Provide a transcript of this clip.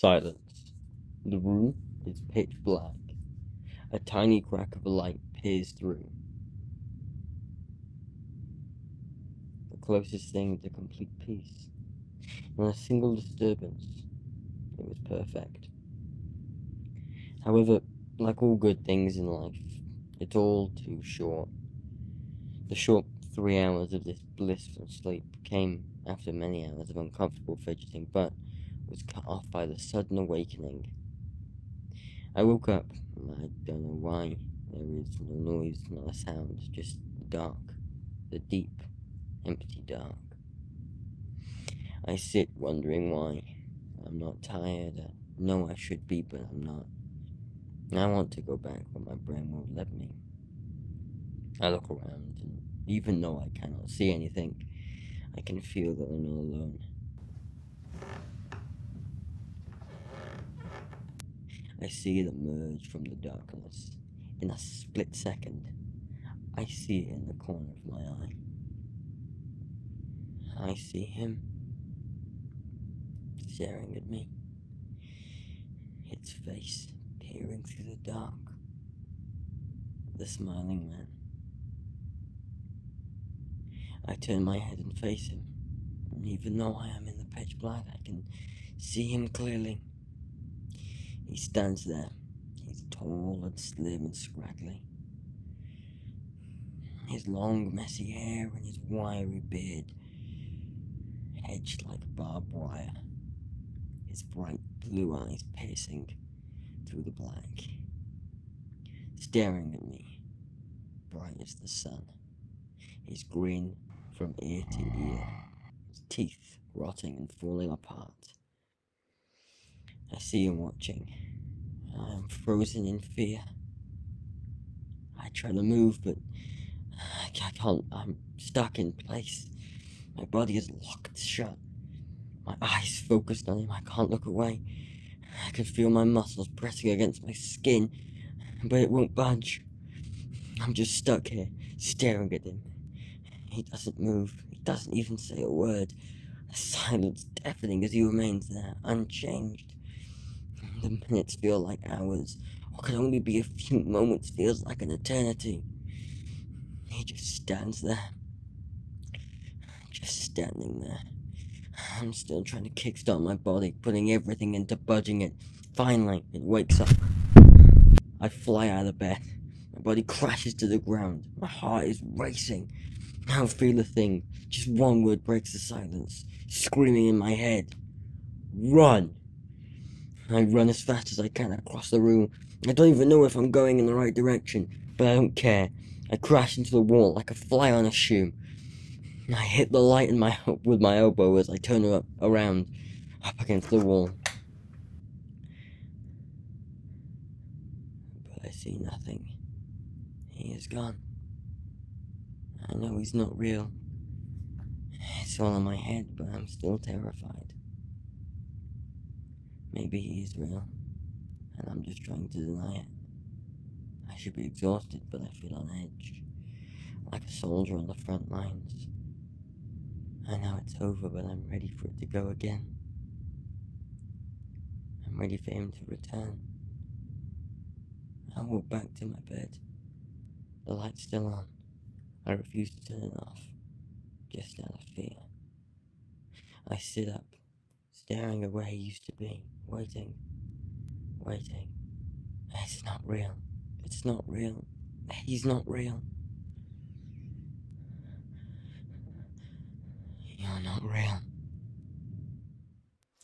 Silence. The room is pitch black. A tiny crack of light peers through. The closest thing to complete peace. Not a single disturbance. It was perfect. However, like all good things in life, it's all too short. The short three hours of this blissful sleep came after many hours of uncomfortable fidgeting, but was cut off by the sudden awakening. I woke up. I don't know why. There is no noise, not a sound, just the dark. The deep, empty dark. I sit wondering why. I'm not tired. I know I should be, but I'm not. I want to go back, but my brain won't let me. I look around, and even though I cannot see anything, I can feel that I'm not alone. I see it emerge from the darkness. In a split second, I see it in the corner of my eye. I see him staring at me, its face peering through the dark. The smiling man. I turn my head and face him, and even though I am in the pitch black, I can see him clearly. He stands there. He's tall and slim and scraggly. His long, messy hair and his wiry beard, hedged like barbed wire. His bright blue eyes piercing through the black, staring at me, bright as the sun. His grin from ear to ear, his teeth rotting and falling apart. I see him watching. I am frozen in fear. I try to move, but I can't. I'm stuck in place. My body is locked shut. My eyes focused on him. I can't look away. I can feel my muscles pressing against my skin, but it won't budge. I'm just stuck here, staring at him. He doesn't move. He doesn't even say a word. The silence deafening as he remains there, unchanged. Minutes feel like hours. What can only be a few moments feels like an eternity. He just stands there. Just standing there. I'm still trying to kickstart my body, putting everything into budging it. Finally, it wakes up. I fly out of bed. My body crashes to the ground. My heart is racing. I don't feel a thing. Just one word breaks the silence, screaming in my head. Run! I run as fast as I can across the room. I don't even know if I'm going in the right direction, but I don't care. I crash into the wall like a fly on a shoe. I hit the light in my with my elbow as I turn up around, up against the wall. But I see nothing. He is gone. I know he's not real. It's all in my head, but I'm still terrified. Maybe he is real, and I'm just trying to deny it. I should be exhausted, but I feel on edge, like a soldier on the front lines. I know it's over, but I'm ready for it to go again. I'm ready for him to return. I walk back to my bed. The light's still on. I refuse to turn it off, just out of fear. I sit up, staring at where he used to be, waiting, waiting. It's not real. It's not real. He's not real. You're not real.